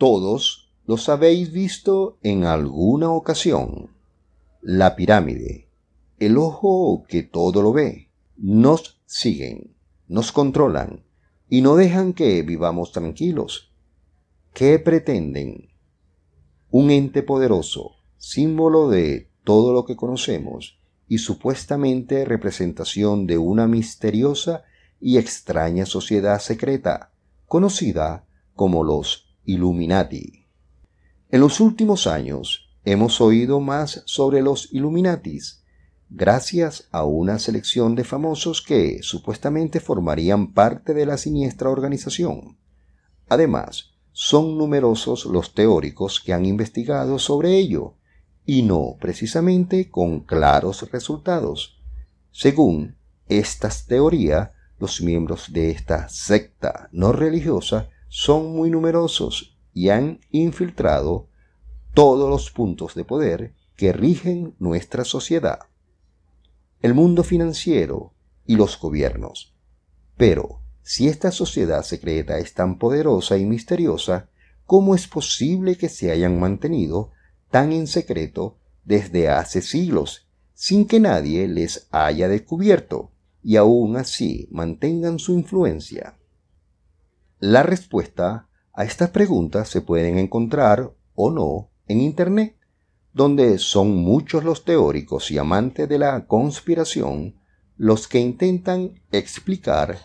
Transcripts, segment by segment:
Todos los habéis visto en alguna ocasión. La pirámide, el ojo que todo lo ve, nos siguen, nos controlan y no dejan que vivamos tranquilos. ¿Qué pretenden? Un ente poderoso, símbolo de todo lo que conocemos y supuestamente representación de una misteriosa y extraña sociedad secreta, conocida como los Illuminati. En los últimos años hemos oído más sobre los Illuminatis, gracias a una selección de famosos que supuestamente formarían parte de la siniestra organización. Además, son numerosos los teóricos que han investigado sobre ello, y no precisamente con claros resultados. Según estas teorías, los miembros de esta secta no religiosa son muy numerosos y han infiltrado todos los puntos de poder que rigen nuestra sociedad, el mundo financiero y los gobiernos. Pero, si esta sociedad secreta es tan poderosa y misteriosa, ¿cómo es posible que se hayan mantenido tan en secreto desde hace siglos, sin que nadie les haya descubierto, y aún así mantengan su influencia? La respuesta a estas preguntas se pueden encontrar o no en Internet, donde son muchos los teóricos y amantes de la conspiración los que intentan explicar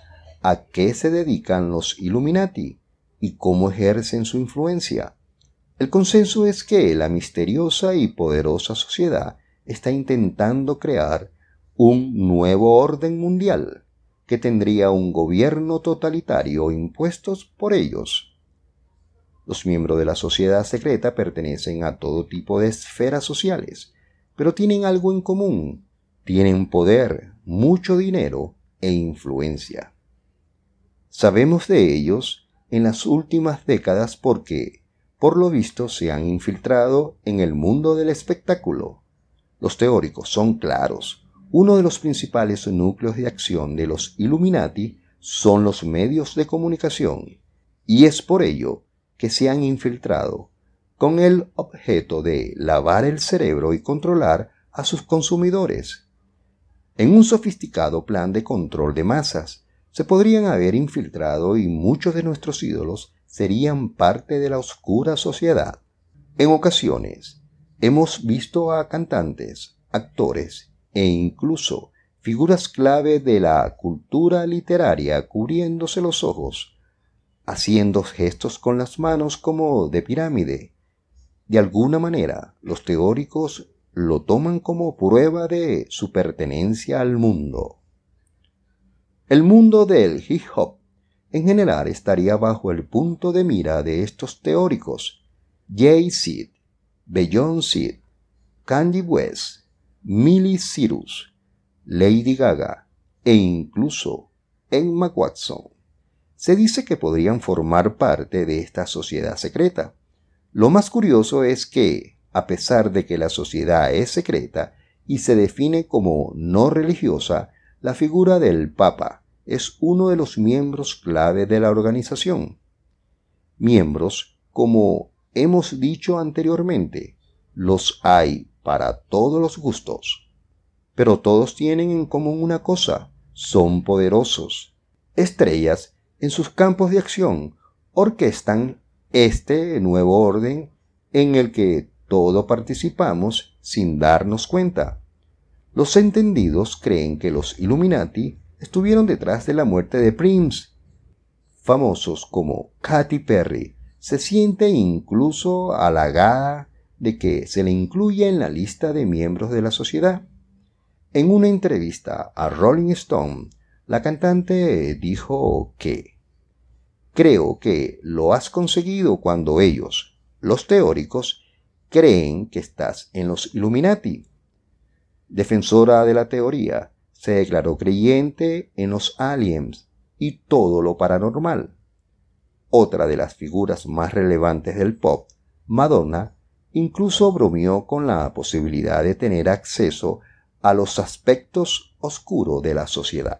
a qué se dedican los Illuminati y cómo ejercen su influencia. El consenso es que la misteriosa y poderosa sociedad está intentando crear un nuevo orden mundial que tendría un gobierno totalitario impuestos por ellos. Los miembros de la sociedad secreta pertenecen a todo tipo de esferas sociales, pero tienen algo en común. Tienen poder, mucho dinero e influencia. Sabemos de ellos en las últimas décadas porque por lo visto se han infiltrado en el mundo del espectáculo. Los teóricos son claros. Uno de los principales núcleos de acción de los Illuminati son los medios de comunicación, y es por ello que se han infiltrado con el objeto de lavar el cerebro y controlar a sus consumidores. En un sofisticado plan de control de masas, se podrían haber infiltrado y muchos de nuestros ídolos serían parte de la oscura sociedad. En ocasiones hemos visto a cantantes, actores e incluso figuras clave de la cultura literaria cubriéndose los ojos, haciendo gestos con las manos como de pirámide. De alguna manera, los teóricos lo toman como prueba de su pertenencia al mundo. El mundo del hip hop en general estaría bajo el punto de mira de estos teóricos. Jay-Z, Beyoncé, Candy West, Millie Cyrus, Lady Gaga e incluso Emma Watson. Se dice que podrían formar parte de esta sociedad secreta. Lo más curioso es que, a pesar de que la sociedad es secreta y se define como no religiosa, la figura del Papa, es uno de los miembros clave de la organización. Miembros, como hemos dicho anteriormente, los hay para todos los gustos. Pero todos tienen en común una cosa, son poderosos. Estrellas en sus campos de acción orquestan este nuevo orden en el que todos participamos sin darnos cuenta. Los entendidos creen que los Illuminati estuvieron detrás de la muerte de Prince. Famosos como Katy Perry se siente incluso halagada de que se le incluya en la lista de miembros de la sociedad. En una entrevista a Rolling Stone, la cantante dijo que Creo que lo has conseguido cuando ellos, los teóricos, creen que estás en los Illuminati. Defensora de la teoría, se declaró creyente en los aliens y todo lo paranormal. Otra de las figuras más relevantes del pop, Madonna, incluso bromeó con la posibilidad de tener acceso a los aspectos oscuros de la sociedad.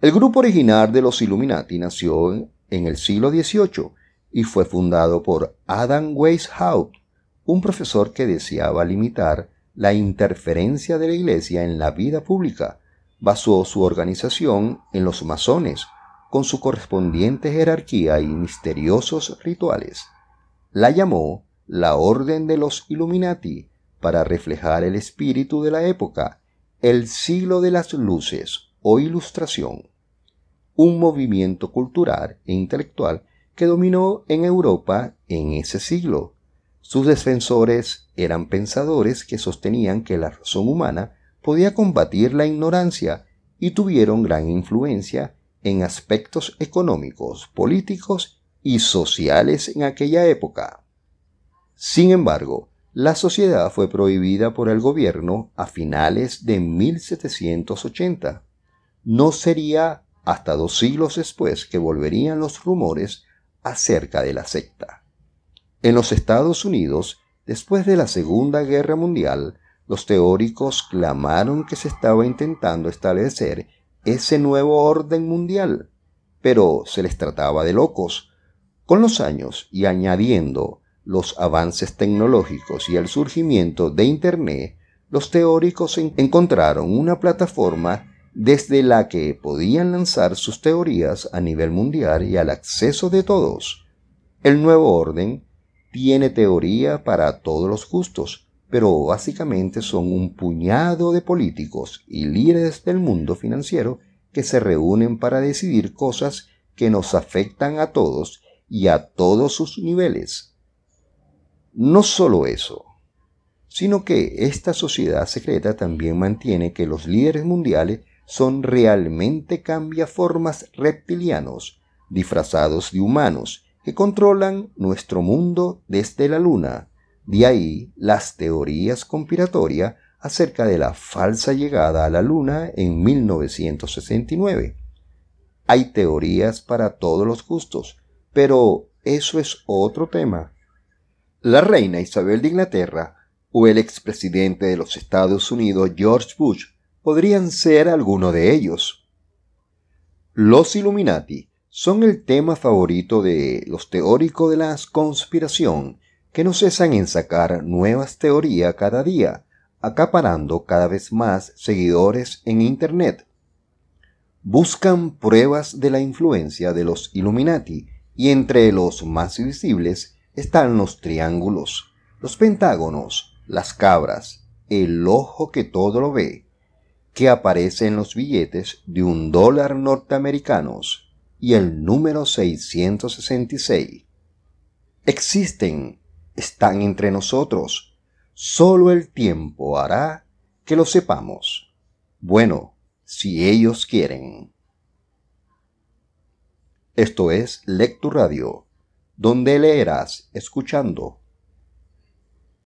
El grupo original de los Illuminati nació en el siglo XVIII y fue fundado por Adam Weishaupt, un profesor que deseaba limitar la interferencia de la Iglesia en la vida pública. Basó su organización en los masones, con su correspondiente jerarquía y misteriosos rituales. La llamó la Orden de los Illuminati para reflejar el espíritu de la época, el siglo de las luces o ilustración, un movimiento cultural e intelectual que dominó en Europa en ese siglo. Sus defensores eran pensadores que sostenían que la razón humana podía combatir la ignorancia y tuvieron gran influencia en aspectos económicos, políticos y sociales en aquella época. Sin embargo, la sociedad fue prohibida por el gobierno a finales de 1780. No sería hasta dos siglos después que volverían los rumores acerca de la secta. En los Estados Unidos, después de la Segunda Guerra Mundial, los teóricos clamaron que se estaba intentando establecer ese nuevo orden mundial, pero se les trataba de locos. Con los años y añadiendo los avances tecnológicos y el surgimiento de Internet, los teóricos encontraron una plataforma desde la que podían lanzar sus teorías a nivel mundial y al acceso de todos. El nuevo orden tiene teoría para todos los gustos, pero básicamente son un puñado de políticos y líderes del mundo financiero que se reúnen para decidir cosas que nos afectan a todos y a todos sus niveles. No solo eso, sino que esta sociedad secreta también mantiene que los líderes mundiales son realmente cambiaformas reptilianos, disfrazados de humanos, que controlan nuestro mundo desde la luna. De ahí las teorías conspiratorias acerca de la falsa llegada a la luna en 1969. Hay teorías para todos los gustos, pero eso es otro tema. La reina Isabel de Inglaterra o el expresidente de los Estados Unidos George Bush podrían ser alguno de ellos. Los Illuminati son el tema favorito de los teóricos de la conspiración, que no cesan en sacar nuevas teorías cada día, acaparando cada vez más seguidores en Internet. Buscan pruebas de la influencia de los Illuminati y entre los más visibles están los triángulos, los pentágonos, las cabras, el ojo que todo lo ve, que aparece en los billetes de un dólar norteamericanos y el número 666. Existen, están entre nosotros. Solo el tiempo hará que lo sepamos. Bueno, si ellos quieren. Esto es Lectu Radio, donde leerás escuchando